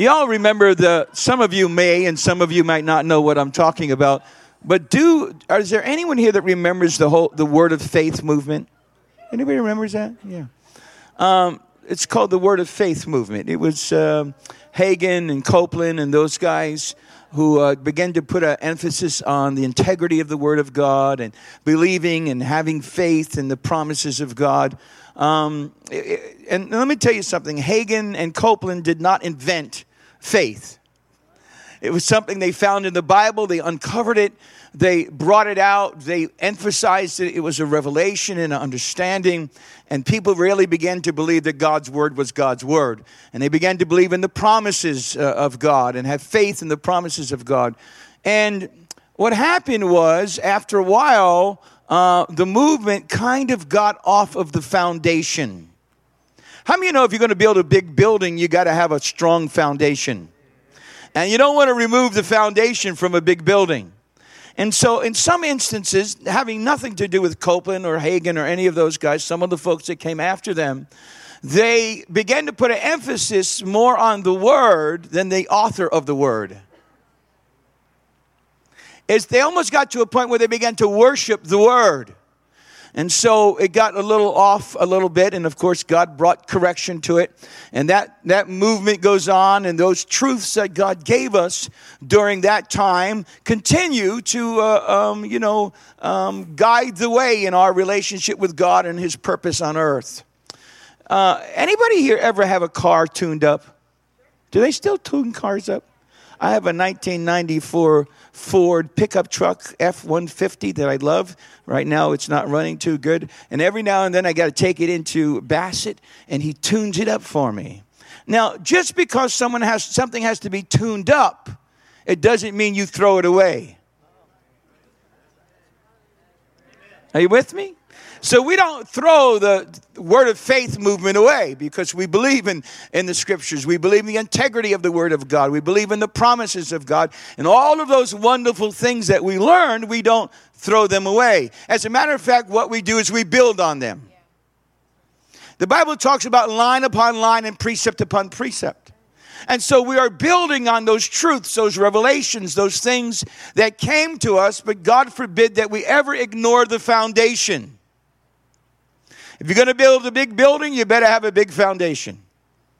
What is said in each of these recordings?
Y'all remember the, some of you may and some of you might not know what I'm talking about. But do, is there anyone here that remembers the whole, the word of faith movement? Anybody remembers that? Yeah. Um, it's called the Word of Faith movement. It was um, Hagin and Copeland and those guys who uh, began to put an emphasis on the integrity of the Word of God and believing and having faith in the promises of God. Um, and let me tell you something Hagin and Copeland did not invent faith. It was something they found in the Bible, they uncovered it, they brought it out, they emphasized it. It was a revelation and an understanding, and people really began to believe that God's word was God's word. And they began to believe in the promises uh, of God and have faith in the promises of God. And what happened was, after a while, uh, the movement kind of got off of the foundation. How many of you know if you're going to build a big building, you got to have a strong foundation? And you don't want to remove the foundation from a big building. And so, in some instances, having nothing to do with Copeland or Hagin or any of those guys, some of the folks that came after them, they began to put an emphasis more on the word than the author of the word. It's, they almost got to a point where they began to worship the word. And so it got a little off a little bit, and of course, God brought correction to it. And that, that movement goes on, and those truths that God gave us during that time continue to, uh, um, you know, um, guide the way in our relationship with God and His purpose on earth. Uh, anybody here ever have a car tuned up? Do they still tune cars up? I have a 1994 Ford pickup truck F 150 that I love. Right now, it's not running too good. And every now and then, I got to take it into Bassett, and he tunes it up for me. Now, just because someone has something has to be tuned up, it doesn't mean you throw it away. Are you with me? So we don't throw the word of faith movement away because we believe in, in the scriptures. We believe in the integrity of the word of God. We believe in the promises of God. And all of those wonderful things that we learned, we don't throw them away. As a matter of fact, what we do is we build on them. The Bible talks about line upon line and precept upon precept. And so we are building on those truths, those revelations, those things that came to us, but God forbid that we ever ignore the foundation. If you're going to build a big building, you better have a big foundation.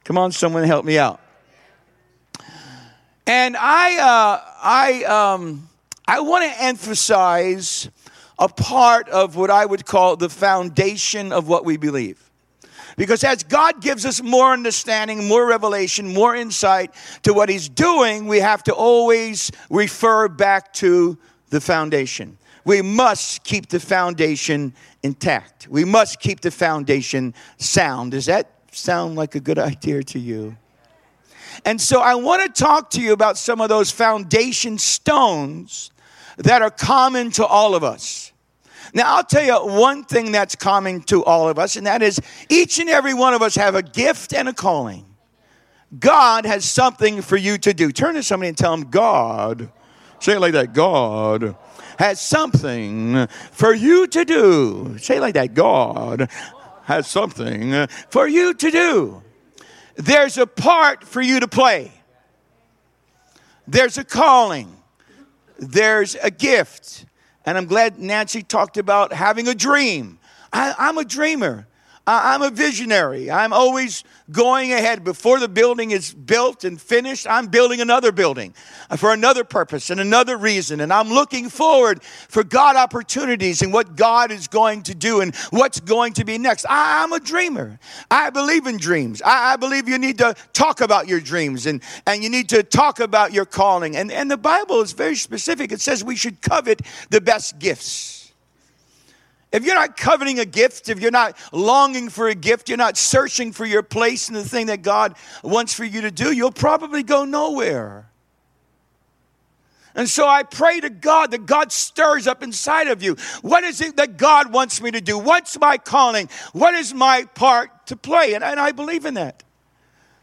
Come on, someone help me out. And I, uh, I, um, I want to emphasize a part of what I would call the foundation of what we believe. Because as God gives us more understanding, more revelation, more insight to what He's doing, we have to always refer back to the foundation. We must keep the foundation intact. We must keep the foundation sound. Does that sound like a good idea to you? And so I want to talk to you about some of those foundation stones that are common to all of us. Now, I'll tell you one thing that's common to all of us, and that is each and every one of us have a gift and a calling. God has something for you to do. Turn to somebody and tell them, God, say it like that, God has something for you to do. Say like that God has something for you to do. There's a part for you to play, there's a calling, there's a gift. And I'm glad Nancy talked about having a dream. I, am a dreamer. I'm a visionary. I'm always going ahead. Before the building is built and finished, I'm building another building for another purpose and another reason. And I'm looking forward for God opportunities and what God is going to do and what's going to be next. I, am a dreamer. I believe in dreams. I, I, believe you need to talk about your dreams and, and you need to talk about your calling. And, and the Bible is very specific. It says we should covet the best gifts. If you're not coveting a gift, if you're not longing for a gift, you're not searching for your place in the thing that God wants for you to do, you'll probably go nowhere. And so I pray to God that God stirs up inside of you. What is it that God wants me to do? What's my calling? What is my part to play? And, and I believe in that.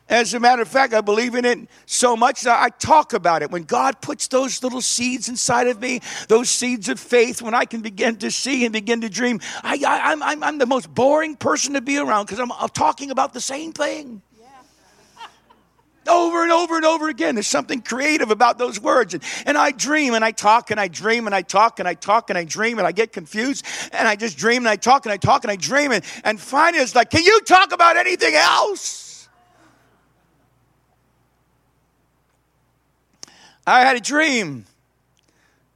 As a matter of fact, I believe in it so much that I talk about it. When God puts those little seeds inside of me, those seeds of faith, when I can begin to see and begin to dream, I, am I'm, I'm the most boring person to be around because I'm, I'm, talking about the same thing. over and over and over again. There's something creative about those words. And, and I dream and I talk and I dream and I talk and I talk and I dream and I get confused and I just dream and I talk and I talk and I dream. And, and finally it's like, can you talk about anything else? I had a dream.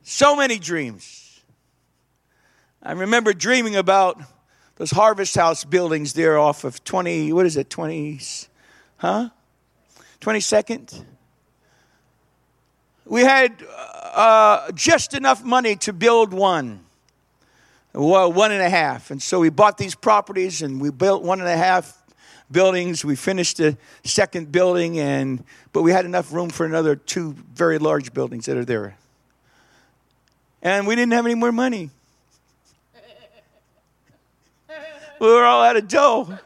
So many dreams. I remember dreaming about those harvest house buildings there off of 20, what is it, 20, huh? 22nd. We had uh, just enough money to build one, well, one and a half. And so we bought these properties and we built one and a half buildings. We finished the second building, and but we had enough room for another two very large buildings that are there. And we didn't have any more money. We were all out of dough.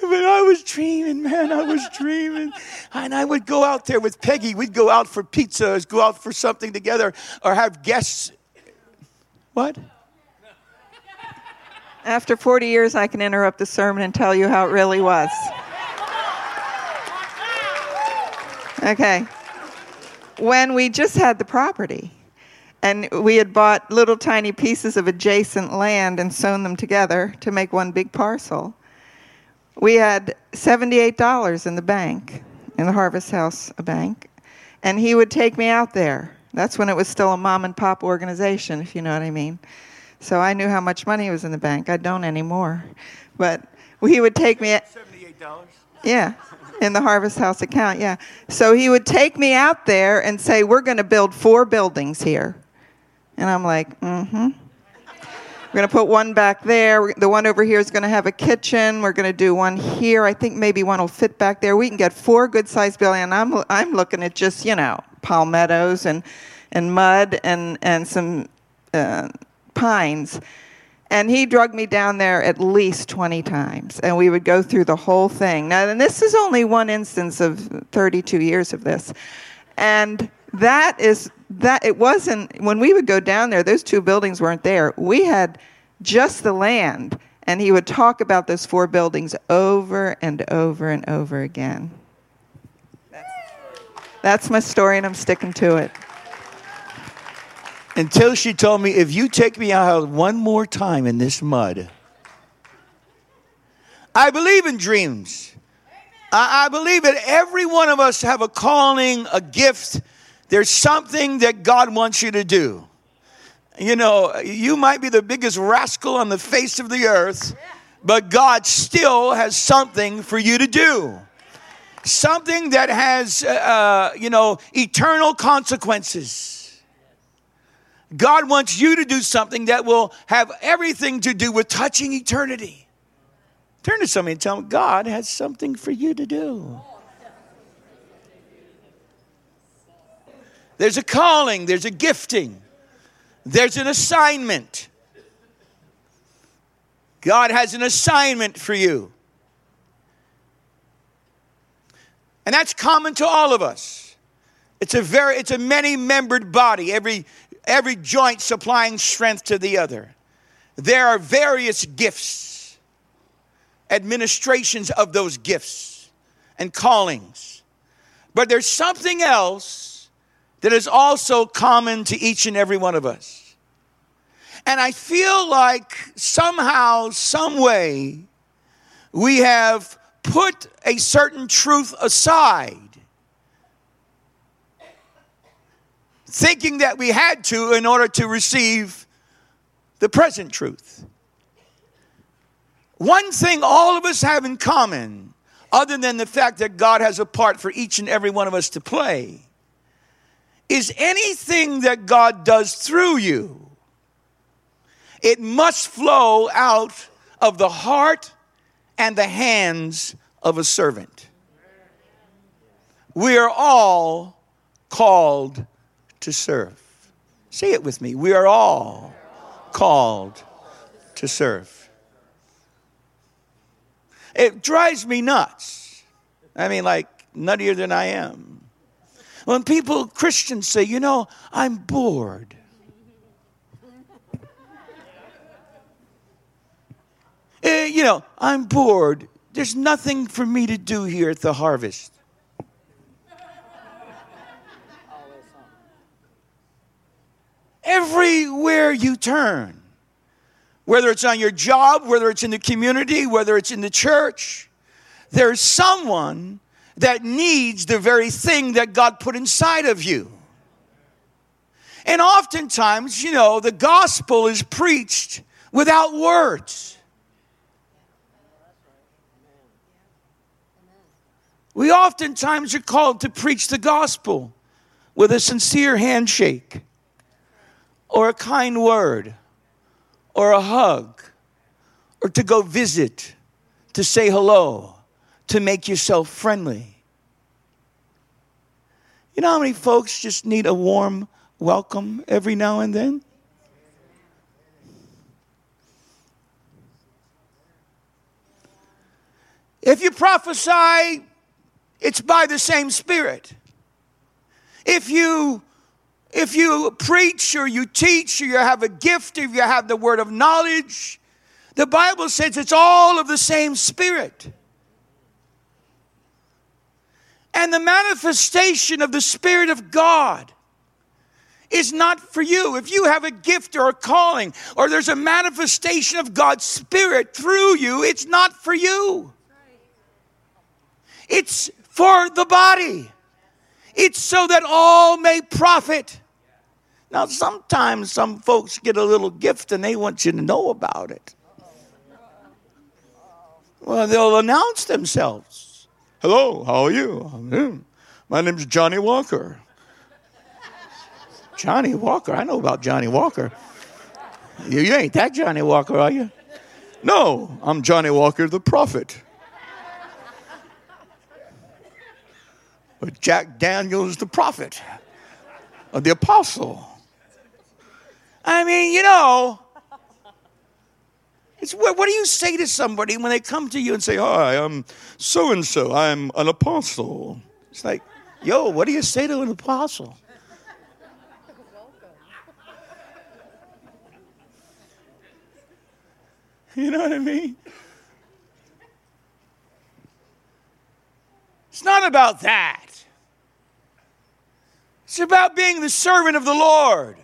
But I was dreaming, man. I was dreaming. And I would go out there with Peggy. We'd go out for pizzas, go out for something together, or have guests. What? After 40 years, I can interrupt the sermon and tell you how it really was. Okay. When we just had the property, and we had bought little tiny pieces of adjacent land and sewn them together to make one big parcel. We had $78 in the bank, in the Harvest House bank, and he would take me out there. That's when it was still a mom and pop organization, if you know what I mean. So I knew how much money was in the bank. I don't anymore. But he would take me. $78? Yeah, in the Harvest House account, yeah. So he would take me out there and say, We're going to build four buildings here. And I'm like, Mm hmm. We're going to put one back there. The one over here is going to have a kitchen. We're going to do one here. I think maybe one will fit back there. We can get four good sized buildings. And I'm, I'm looking at just, you know, palmettos and, and mud and, and some uh, pines. And he drugged me down there at least 20 times. And we would go through the whole thing. Now, and this is only one instance of 32 years of this. And that is that it wasn't when we would go down there those two buildings weren't there we had just the land and he would talk about those four buildings over and over and over again that's, that's my story and i'm sticking to it Until she told me, if you take me out one more time in this mud, I believe in dreams. I, I believe that every one of us have a calling, a gift. There's something that God wants you to do. You know, you might be the biggest rascal on the face of the earth, but God still has something for you to do. Something that has, uh, you know, eternal consequences. God wants you to do something that will have everything to do with touching eternity. Turn to somebody and tell them, God has something for you to do. There's a calling, there's a gifting, there's an assignment. God has an assignment for you. And that's common to all of us. It's a very it's a many-membered body, every every joint supplying strength to the other. There are various gifts, administrations of those gifts and callings. But there's something else that is also common to each and every one of us. And I feel like somehow, some way, we have put a certain truth aside thinking that we had to in order to receive the present truth. One thing all of us have in common, other than the fact that God has a part for each and every one of us to play, is anything that God does through you, it must flow out of the heart and the hands of a servant. We are all called to serve. Say it with me. We are all called to serve. It drives me nuts. I mean, like, nuttier than I am. When people, Christians, say, you know, I'm bored. Eh, you know, I'm bored. There's nothing for me to do here at the harvest. Everywhere you turn, whether it's on your job, whether it's in the community, whether it's in the church, there's someone that needs the very thing that God put inside of you. And oftentimes, you know, the gospel is preached without words. We oftentimes are called to preach the gospel with a sincere handshake or a kind word or a hug or to go visit, to say hello, to make yourself friendly. You know how many folks just need a warm welcome every now and then? If you prophesy, it's by the same Spirit. If you if you preach or you teach or you have a gift, if you have the word of knowledge, the Bible says it's all of the same Spirit. And the manifestation of the Spirit of God is not for you. If you have a gift or a calling, or there's a manifestation of God's Spirit through you, it's not for you. It's for the body. It's so that all may profit. Now, sometimes some folks get a little gift and they want you to know about it. Well, they'll announce themselves. Hello, how are you? Hmm. My name's Johnny Walker. Johnny Walker? I know about Johnny Walker. You, you ain't that Johnny Walker, are you? No, I'm Johnny Walker the prophet. Jack Daniels the prophet, or the apostle. I mean, you know, it's what, what do you say to somebody when they come to you and say, Hi, I'm so and so, I'm an apostle? It's like, yo, what do you say to an apostle? You know what I mean? It's not about that. It's about being the servant of the Lord.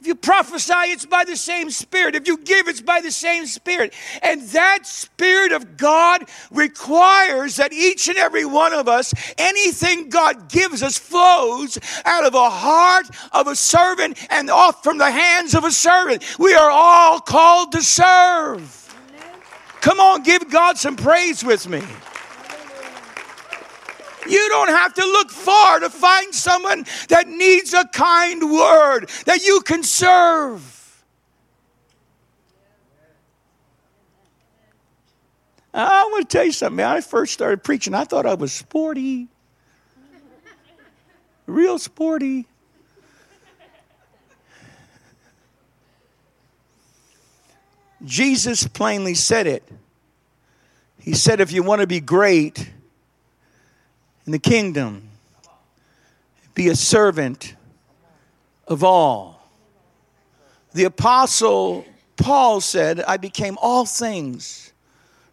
If you prophesy, it's by the same Spirit. If you give, it's by the same Spirit. And that Spirit of God requires that each and every one of us, anything God gives us, flows out of a heart of a servant and off from the hands of a servant. We are all called to serve. Come on, give God some praise with me. You don't have to look far to find someone that needs a kind word that you can serve. I want to tell you something. I first started preaching, I thought I was sporty. Real sporty. Jesus plainly said it. He said, if you want to be great, in the kingdom. Be a servant of all. The apostle Paul said, I became all things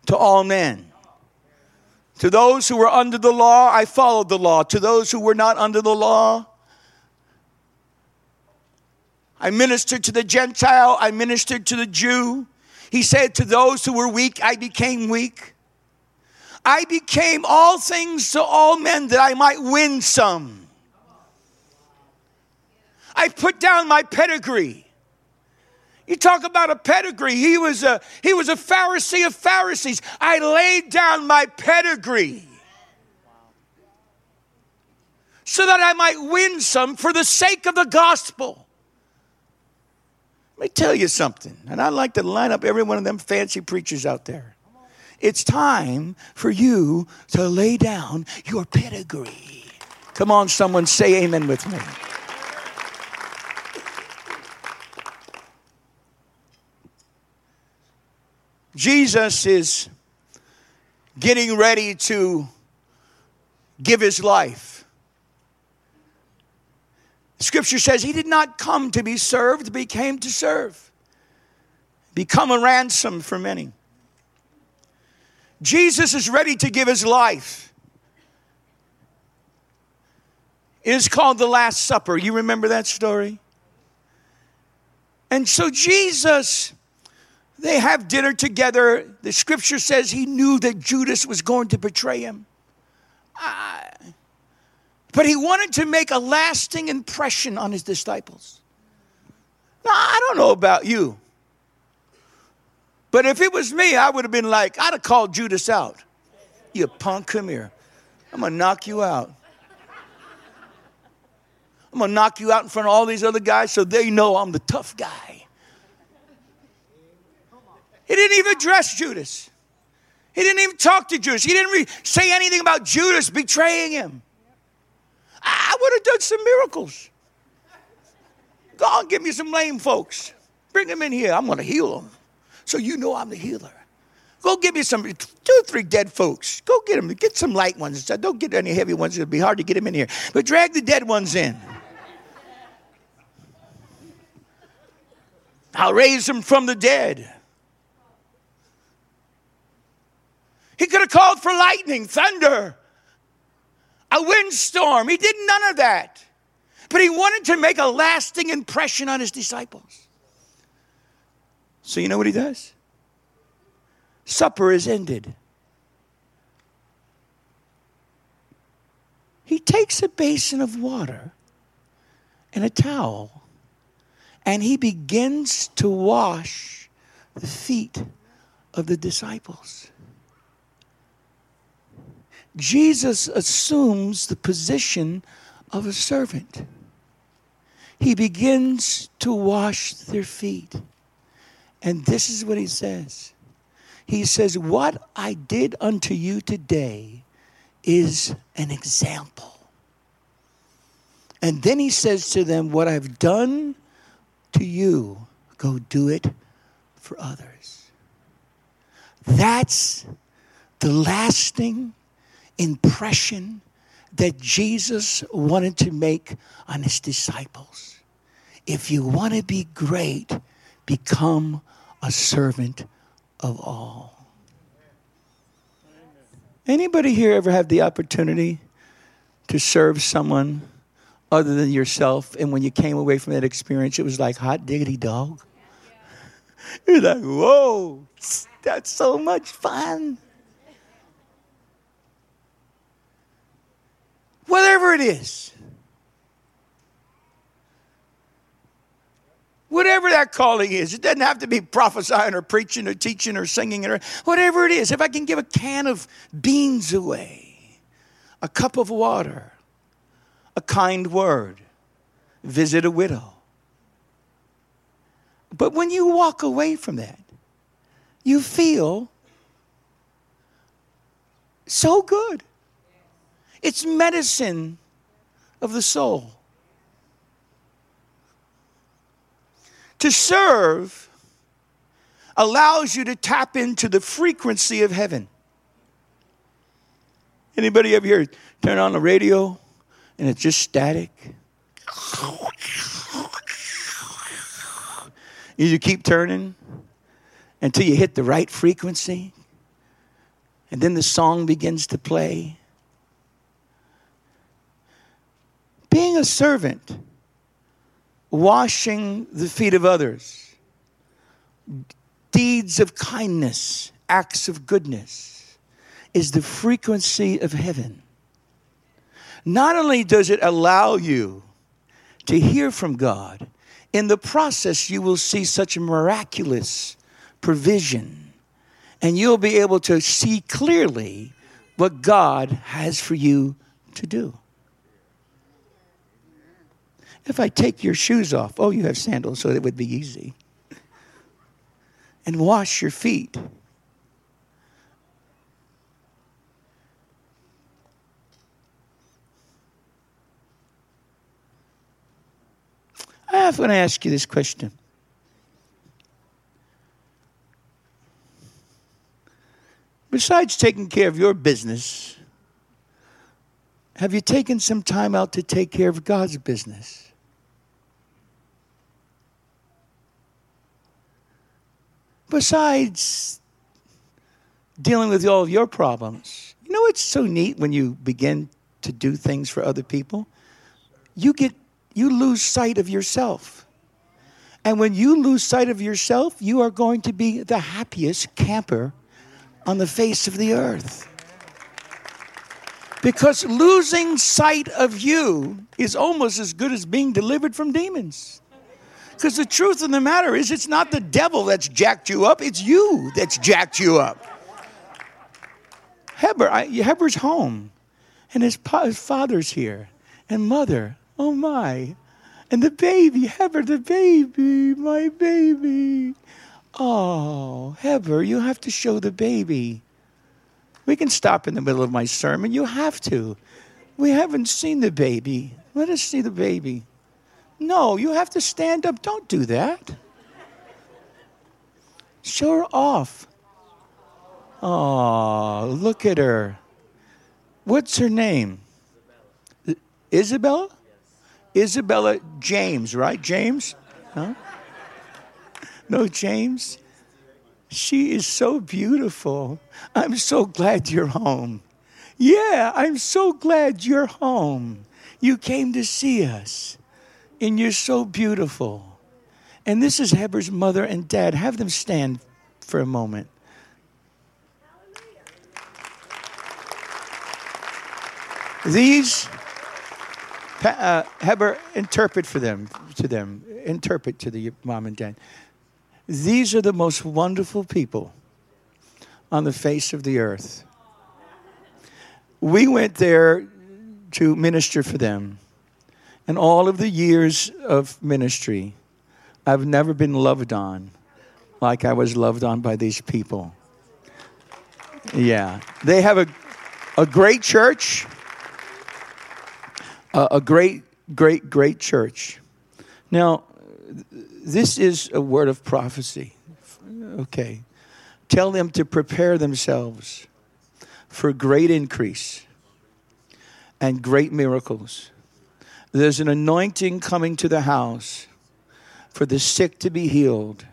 to all men. To those who were under the law, I followed the law. To those who were not under the law, I ministered to the Gentile, I ministered to the Jew. He said, To those who were weak, I became weak. I became all things to all men that I might win some. I put down my pedigree. You talk about a pedigree. He was a, he was a Pharisee of Pharisees. I laid down my pedigree so that I might win some for the sake of the gospel. Let me tell you something, and I'd like to line up every one of them fancy preachers out there. It's time for you to lay down your pedigree. Come on, someone say amen with me. Jesus is getting ready to give his life. Scripture says he did not come to be served, but he came to serve, become a ransom for many. Jesus is ready to give his life. It is called the Last Supper. You remember that story? And so Jesus, they have dinner together. The scripture says he knew that Judas was going to betray him. Ah. but he wanted to make a lasting impression on his disciples. Now, I don't know about you, but if it was me, I would have been like, I'd have called Judas out. You punk, come here. I'm going to knock you out. I'm going to knock you out in front of all these other guys so they know I'm the tough guy. He didn't even address Judas. He didn't even talk to Judas. He didn't re- say anything about Judas betraying him. I would have done some miracles. Go God, give me some lame folks. Bring them in here. I'm going to heal them. So you know I'm the healer. Go get me some two, three dead folks. Go get them. Get some light ones. Don't get any heavy ones. It'll be hard to get them in here. But drag the dead ones in. I'll raise them from the dead. He could have called for lightning, thunder, a windstorm. He did none of that. But he wanted to make a lasting impression on his disciples. So you know what he does? Supper is ended. He takes a basin of water and a towel and he begins to wash the feet of the disciples. Jesus assumes the position of a servant. He begins to wash their feet. And this is what he says He says, What I did unto you today is an example. And then he says to them, What I've done to you, go do it for others. That's the lasting impression that Jesus wanted to make on his disciples. If you want to be great, become a servant of all. Anybody here ever have the opportunity to serve someone other than yourself and when you came away from that experience it was like hot diggity dog? You're like, "Whoa, that's so much fun." Whatever it is. Whatever that calling is, it doesn't have to be prophesying or preaching or teaching or singing or whatever it is. If I can give a can of beans away, a cup of water, a kind word, visit a widow. But when you walk away from that, you feel so good. It's medicine of the soul. To serve allows you to tap into the frequency of heaven. Anybody ever here turn on the radio and it's just static? You keep turning until you hit the right frequency, and then the song begins to play. Being a servant washing the feet of others, deeds of kindness, acts of goodness, is the frequency of heaven. Not only does it allow you to hear from God, in the process, you will see such miraculous provision, and you'll be able to see clearly what God has for you to do. If I take your shoes off, oh, you have sandals, so it would be easy. And wash your feet. I'm going to ask you this question. Besides taking care of your business, have you taken some time out to take care of God's business? Besides dealing with all of your problems, you know it's so neat when you begin to do things for other people? You get you lose sight of yourself. And when you lose sight of yourself, you are going to be the happiest camper on the face of the earth. Because losing sight of you is almost as good as being delivered from demons. Because the truth of the matter is, it's not the devil that's jacked you up, it's you that's jacked you up. Heber, I, Heber's home, and his, his father's here, and mother. Oh my. And the baby, Heber, the baby, my baby. Oh, Heber, you have to show the baby. We can stop in the middle of my sermon. You have to. We haven't seen the baby. Let us see the baby. No, you have to stand up. Don't do that. Show her off. Oh, look at her. What's her name? Isabella? Isabella James, right? James? Huh? No, James? She is so beautiful. I'm so glad you're home. Yeah, I'm so glad you're home. You came to see us, and you're so beautiful. And this is Heber's mother and dad. Have them stand for a moment. These uh, Heber, interpret for them, to them, interpret to the mom and dad. These are the most wonderful people on the face of the earth. We went there to minister for them. And all of the years of ministry, I've never been loved on like I was loved on by these people. Yeah. They have a, a great church a, a great, great, great church. Now, this is a word of prophecy. Okay. Tell them to prepare themselves for great increase and great miracles. There's an anointing coming to the house for the sick to be healed,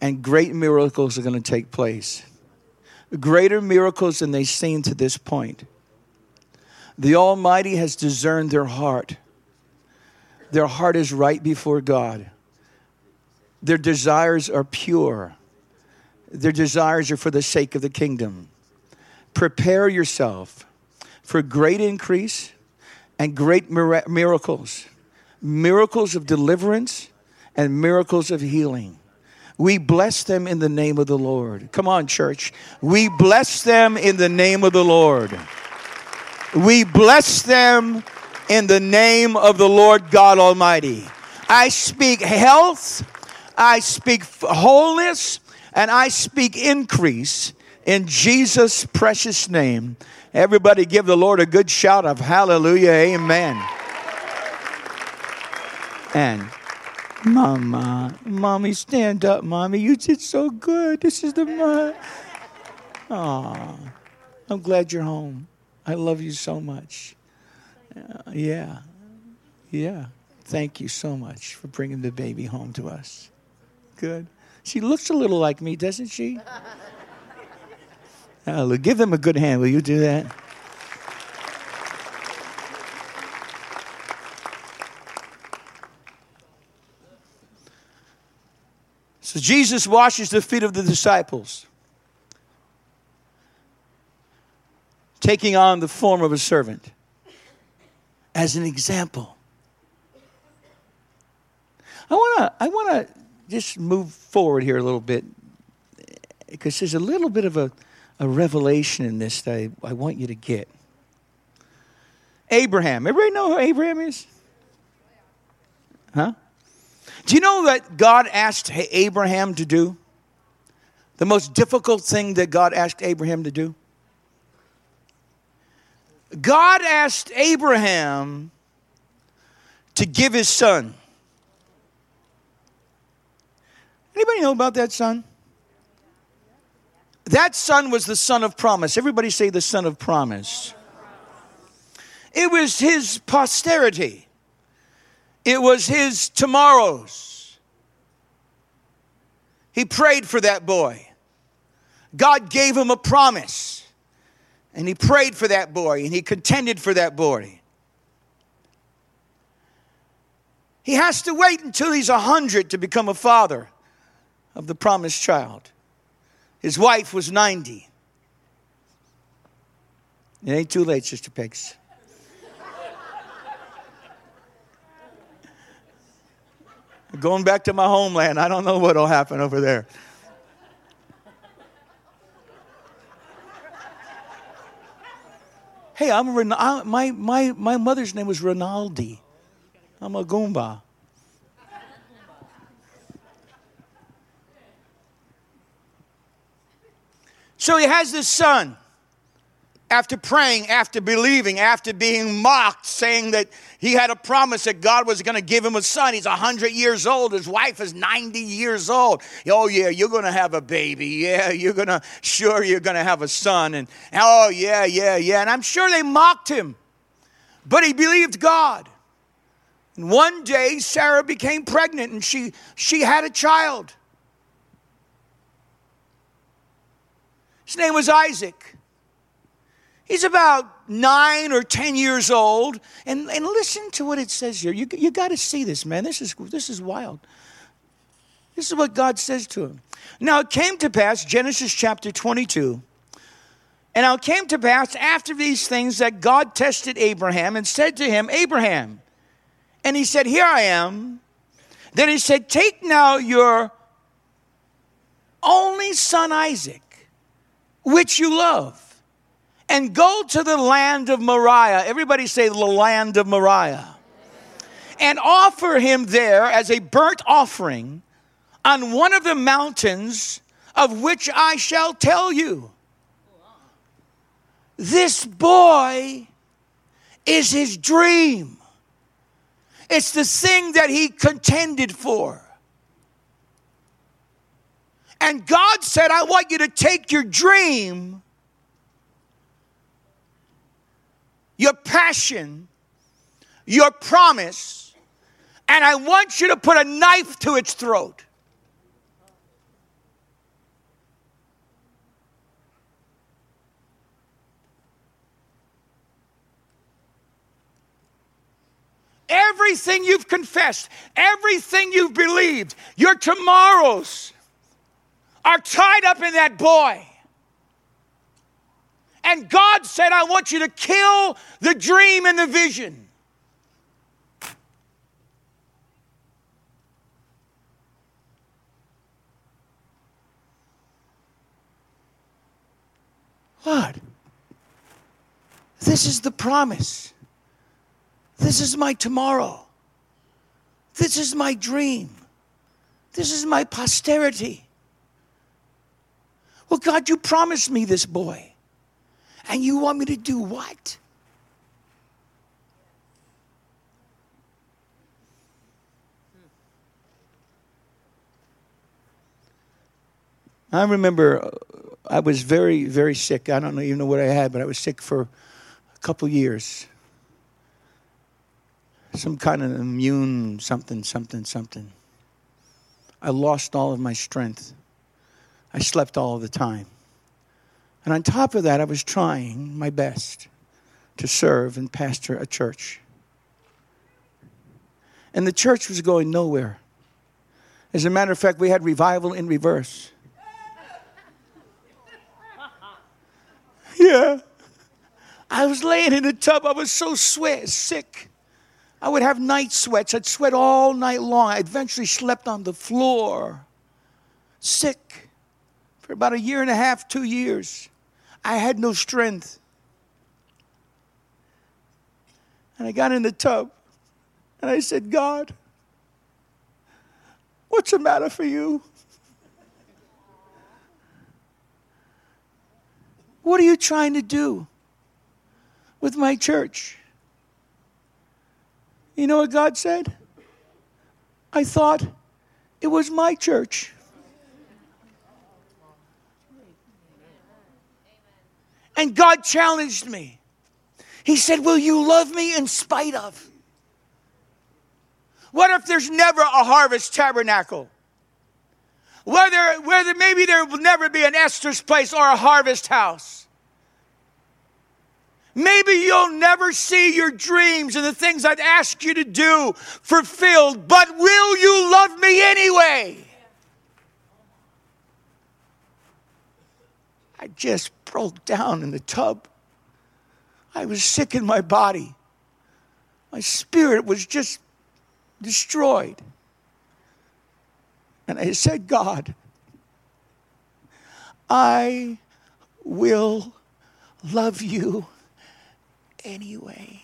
and great miracles are going to take place. Greater miracles than they've seen to this point. The Almighty has discerned their heart. Their heart is right before God. Their desires are pure. Their desires are for the sake of the kingdom. Prepare yourself for great increase and great miracles miracles of deliverance and miracles of healing. We bless them in the name of the Lord. Come on, church. We bless them in the name of the Lord. We bless them in the name of the Lord God Almighty. I speak health, I speak wholeness, and I speak increase in Jesus' precious name. Everybody give the Lord a good shout of hallelujah, amen. And Mama, Mommy, stand up, Mommy. You did so good. This is the mom. Aw, I'm glad you're home. I love you so much. Uh, yeah. Yeah. Thank you so much for bringing the baby home to us. Good. She looks a little like me, doesn't she? Uh, give them a good hand. Will you do that? So Jesus washes the feet of the disciples. taking on the form of a servant as an example. I want to I want to just move forward here a little bit because there's a little bit of a, a revelation in this that I, I want you to get. Abraham. Everybody know who Abraham is? Huh? Do you know that God asked Abraham to do? The most difficult thing that God asked Abraham to do? God asked Abraham to give his son. Anybody know about that son? That son was the son of promise. Everybody say the son of promise. It was his posterity. It was his tomorrows. He prayed for that boy. God gave him a promise. And he prayed for that boy and he contended for that boy. He has to wait until he's 100 to become a father of the promised child. His wife was 90. It ain't too late, Sister Pegs. Going back to my homeland, I don't know what'll happen over there. Hey, I'm I, my, my, my mother's name was Rinaldi. I'm a Goomba. So he has this son after praying, after believing, after being mocked, saying that he had a promise that God was going to give him a son. He's 100 years old. His wife is 90 years old. Oh, yeah, you're going to have a baby. Yeah, you're going to, sure, you're going to have a son. And, oh, yeah, yeah, yeah. And I'm sure they mocked him, but he believed God. And one day, Sarah became pregnant and she, she had a child. His name was Isaac. He's about nine or ten years old. And, and listen to what it says here. You, you got to see this, man. This is, this is wild. This is what God says to him. Now it came to pass, Genesis chapter 22. And now it came to pass after these things that God tested Abraham and said to him, Abraham. And he said, Here I am. Then he said, Take now your only son Isaac, which you love and go to the land of Moriah. Everybody say the land of Moriah. And offer him there as a burnt offering on one of the mountains of which I shall tell you. This boy is his dream. It's the thing that he contended for. And God said, I want you to take your dream your passion, your promise, and I want you to put a knife to its throat. Everything you've confessed, everything you've believed, your tomorrows are tied up in that boy. And God said, I want you to kill the dream and the vision. What? This is the promise. This is my tomorrow. This is my dream. This is my posterity. Well, God, you promised me this boy. And you want me to do what? I remember uh, I was very, very sick. I don't even know what I had, but I was sick for a couple years. Some kind of immune something, something, something. I lost all of my strength. I slept all the time. And on top of that, I was trying my best to serve and pastor a church. And the church was going nowhere. As a matter of fact, we had revival in reverse. Yeah. I was laying in the tub. I was so sweat, sick. I would have night sweats. I'd sweat all night long. I eventually slept on the floor, sick, for about a year and a half, two years. I had no strength. And I got in the tub and I said, God, what's the matter for you? What are you trying to do with my church? You know what God said? I thought it was my church. And God challenged me. He said, Will you love me in spite of? What if there's never a harvest tabernacle? Whether, whether maybe there will never be an Esther's place or a harvest house. Maybe you'll never see your dreams and the things I'd ask you to do fulfilled, but will you love me anyway? I just broke down in the tub. I was sick in my body. My spirit was just destroyed. And I said, God, I will love you anyway.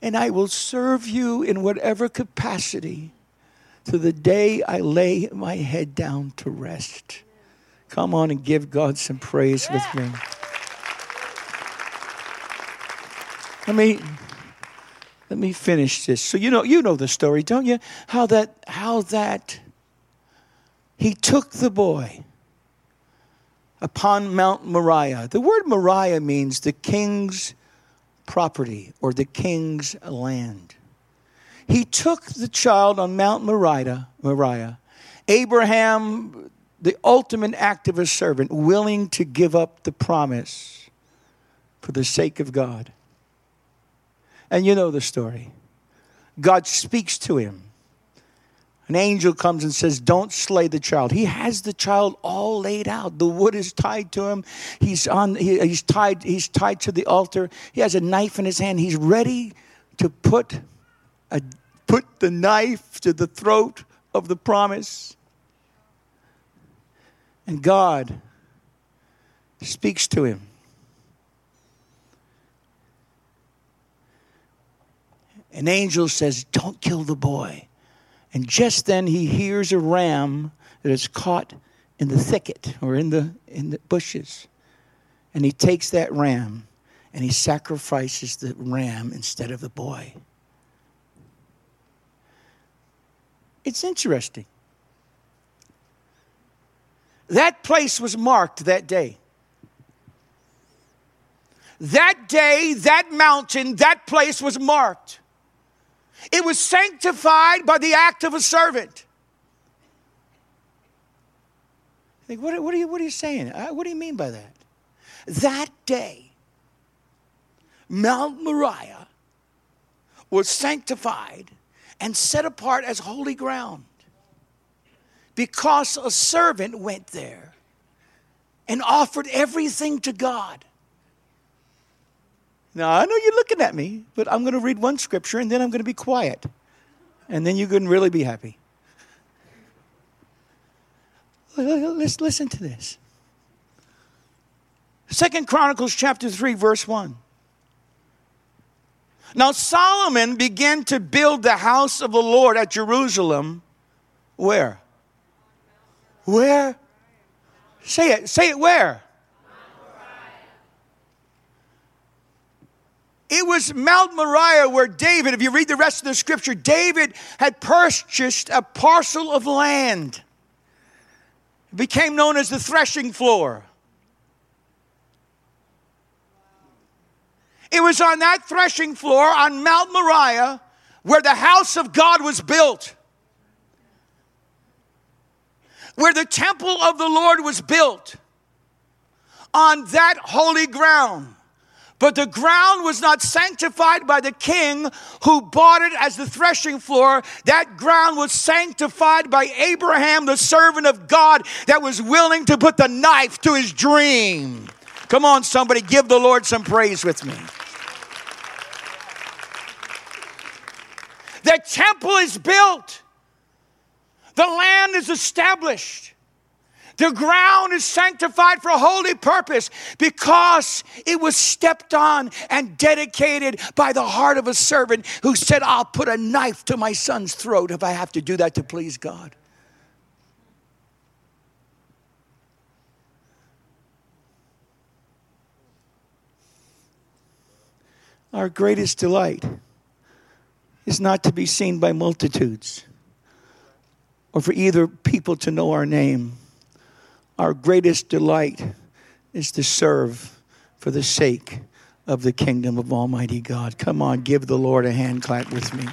And I will serve you in whatever capacity to the day I lay my head down to rest. Come on and give God some praise with me. Let me let me finish this. So you know you know the story, don't you? How that how that he took the boy upon Mount Moriah. The word Moriah means the king's property or the king's land. He took the child on Mount Moriah, Moriah. Abraham, the ultimate act of a servant, willing to give up the promise for the sake of God. And you know the story. God speaks to him. An angel comes and says, Don't slay the child. He has the child all laid out. The wood is tied to him. He's, on, he, he's, tied, he's tied to the altar. He has a knife in his hand. He's ready to put, a, put the knife to the throat of the promise. And God speaks to him. An angel says, Don't kill the boy. And just then he hears a ram that is caught in the thicket or in the, in the bushes. And he takes that ram and he sacrifices the ram instead of the boy. It's interesting. That place was marked that day. That day, that mountain, that place was marked. It was sanctified by the act of a servant. think, what, what, are you, what are you saying? Uh, what do you mean by that? That day, Mount Moriah was sanctified and set apart as holy ground because a servant went there and offered everything to God. Now, I know you're looking at me, but I'm going to read one scripture and then I'm going to be quiet. And then you can really be happy. Let's listen to this. Second Chronicles chapter 3, verse 1. Now Solomon began to build the house of the Lord at Jerusalem. Where? Where? Say it. Say it where? It was Mount Moriah where David, if you read the rest of the scripture, David had purchased a parcel of land. It became known as the threshing floor. It was on that threshing floor on Mount Moriah where the house of God was built, where the temple of the Lord was built on that holy ground. But the ground was not sanctified by the king who bought it as the threshing floor. That ground was sanctified by Abraham, the servant of God, that was willing to put the knife to his dream. Come on, somebody, give the Lord some praise with me. The temple is built, the land is established. The ground is sanctified for a holy purpose because it was stepped on and dedicated by the heart of a servant who said, I'll put a knife to my son's throat if I have to do that to please God. Our greatest delight is not to be seen by multitudes or for either people to know our name our greatest delight is to serve for the sake of the kingdom of Almighty God. Come on, give the Lord a hand clap with me.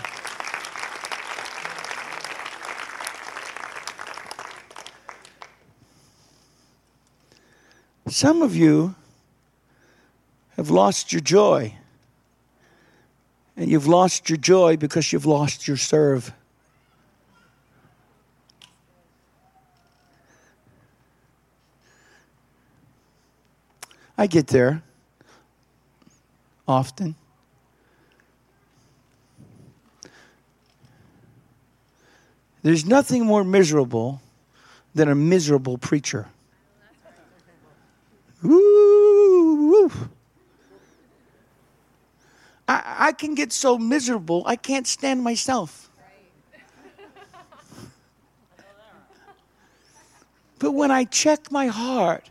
Some of you have lost your joy. And you've lost your joy because you've lost your serve. I get there often. There's nothing more miserable than a miserable preacher. Ooh. I, I can get so miserable, I can't stand myself. But when I check my heart,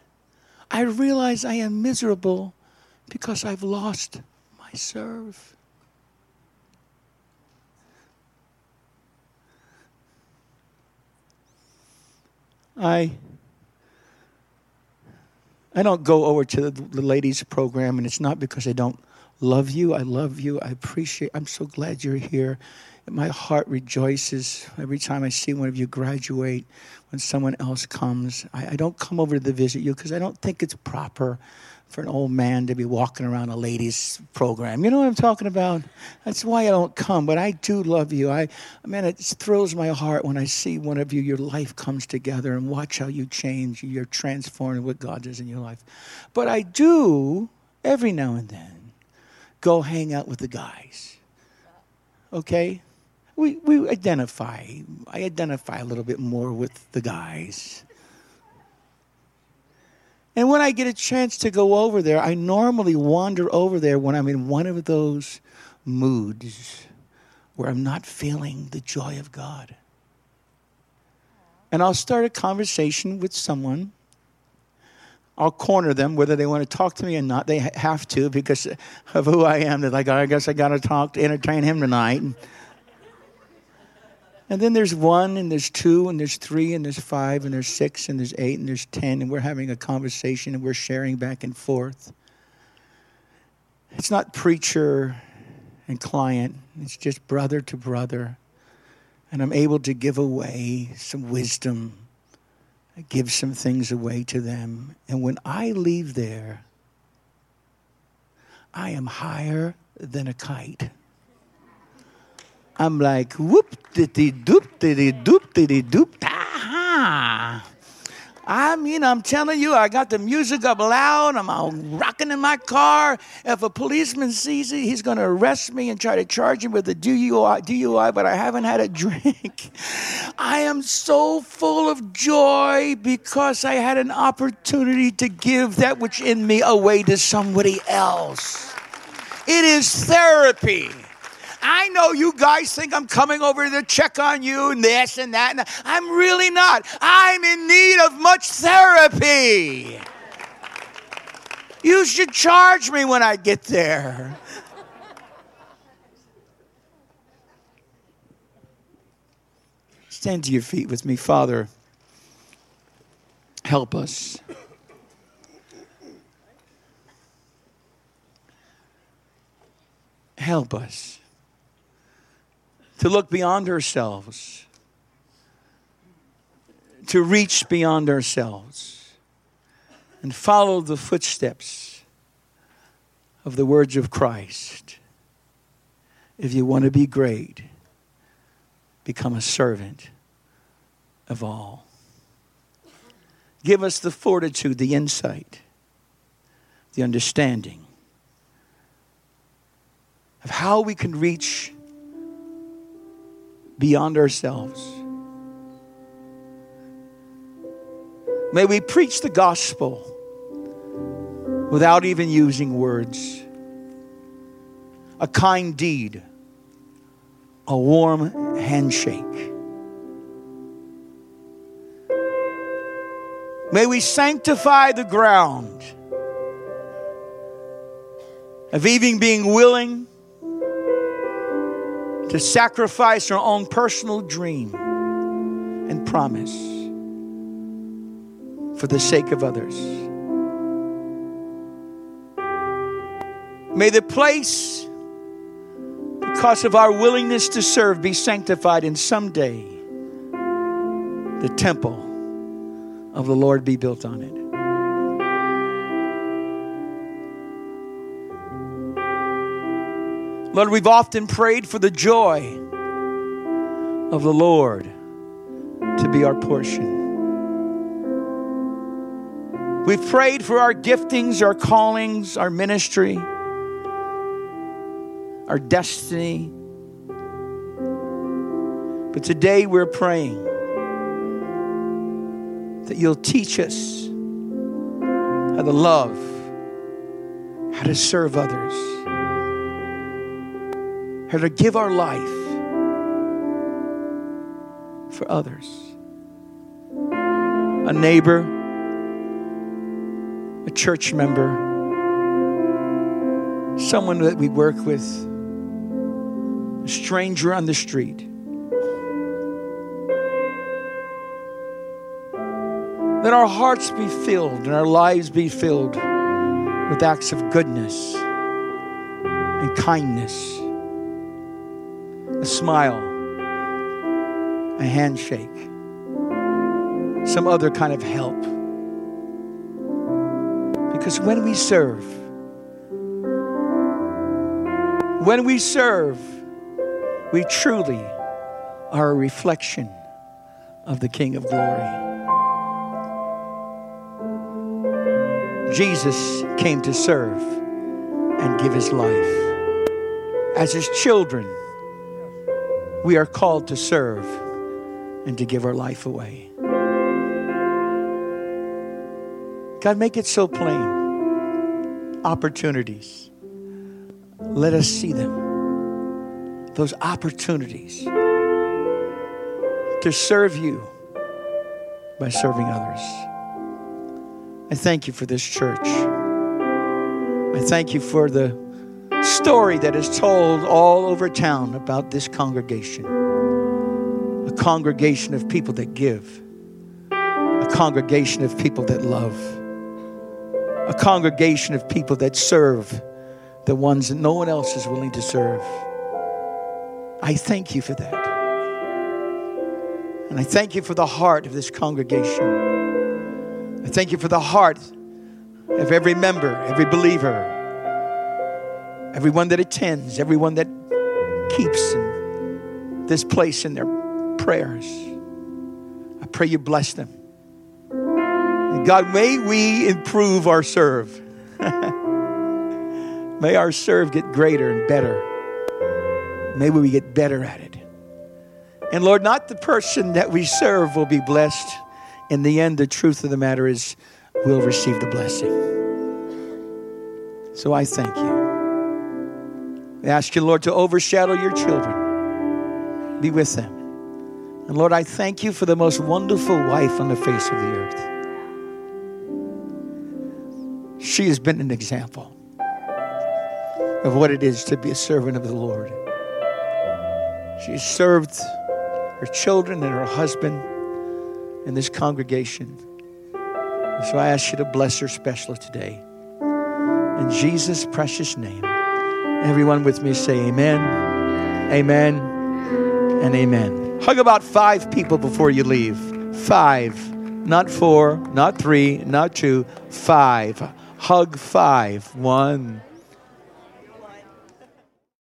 I realize I am miserable because I've lost my serve. I I don't go over to the, ladies program and it's not because I don't love you. I love you. I appreciate I'm so glad you're here. My heart rejoices every time I see one of you graduate, when someone else comes. I, I don't come over to visit you because I don't think it's proper for an old man to be walking around a ladies program. You know what I'm talking about? That's why I don't come, but I do love you. I man, it thrills my heart when I see one of you, your life comes together and watch how you change, you're transformed what God does in your life. But I do every now and then go hang out with the guys. Okay? We we identify. I identify a little bit more with the guys. And when I get a chance to go over there, I normally wander over there when I'm in one of those moods where I'm not feeling the joy of God. And I'll start a conversation with someone. I'll corner them, whether they want to talk to me or not. They have to because of who I am. They're like, oh, I guess I got to talk to entertain him tonight. And then there's one, and there's two, and there's three, and there's five, and there's six, and there's eight, and there's ten, and we're having a conversation and we're sharing back and forth. It's not preacher and client, it's just brother to brother. And I'm able to give away some wisdom, I give some things away to them. And when I leave there, I am higher than a kite. I'm like, whoop, diddy doop, diddy doop, diddy doop, ah. I mean, I'm telling you, I got the music up loud. I'm rocking in my car. If a policeman sees it, he's going to arrest me and try to charge me with a DUI, DUI, but I haven't had a drink. I am so full of joy because I had an opportunity to give that which in me away to somebody else. It is therapy. I know you guys think I'm coming over to check on you and this and that. And I'm really not. I'm in need of much therapy. You should charge me when I get there. Stand to your feet with me, Father. Help us. Help us to look beyond ourselves, to reach beyond ourselves, and follow the footsteps of the words of Christ. If you want to be great, become a servant of all. Give us the fortitude, the insight, the understanding of how we can reach beyond ourselves. May we preach the gospel without even using words. A kind deed, a warm handshake. May we sanctify the ground of even being willing to sacrifice our own personal dream and promise for the sake of others. May the place, because of our willingness to serve, be sanctified, and someday the temple of the Lord be built on it. Lord, we've often prayed for the joy of the Lord to be our portion. We've prayed for our giftings, our callings, our ministry, our destiny. But today we're praying that you'll teach us how to love, how to serve others, how to give our life for others. A neighbor, a church member, someone that we work with, a stranger on the street. Let our hearts be filled and our lives be filled with acts of goodness and kindness, a smile, a handshake, some other kind of help. Because when we serve, when we serve, we truly are a reflection of the King of Glory. Jesus came to serve and give his life. As his children, we are called to serve and to give our life away. God, make it so plain. Opportunities. Let us see them. Those opportunities to serve you by serving others. I thank you for this church. I thank you for the story that is told all over town about this congregation. A congregation of people that give, a congregation of people that love, a congregation of people that serve the ones that no one else is willing to serve. I thank you for that. And I thank you for the heart of this congregation. I thank you for the heart of every member, every believer, everyone that attends, everyone that keeps this place in their prayers. I pray you bless them. And God, may we improve our serve. may our serve get greater and better. May we get better at it. And Lord, not the person that we serve will be blessed in the end, the truth of the matter is we'll receive the blessing. So I thank you. I ask you, Lord, to overshadow your children. Be with them. And Lord, I thank you for the most wonderful wife on the face of the earth. She has been an example of what it is to be a servant of the Lord. She has served her children and her husband in this congregation. So I ask you to bless her special today. In Jesus' precious name. Everyone with me say amen, amen, and amen. Hug about five people before you leave. Five. Not four, not three, not two, five. Hug five. One,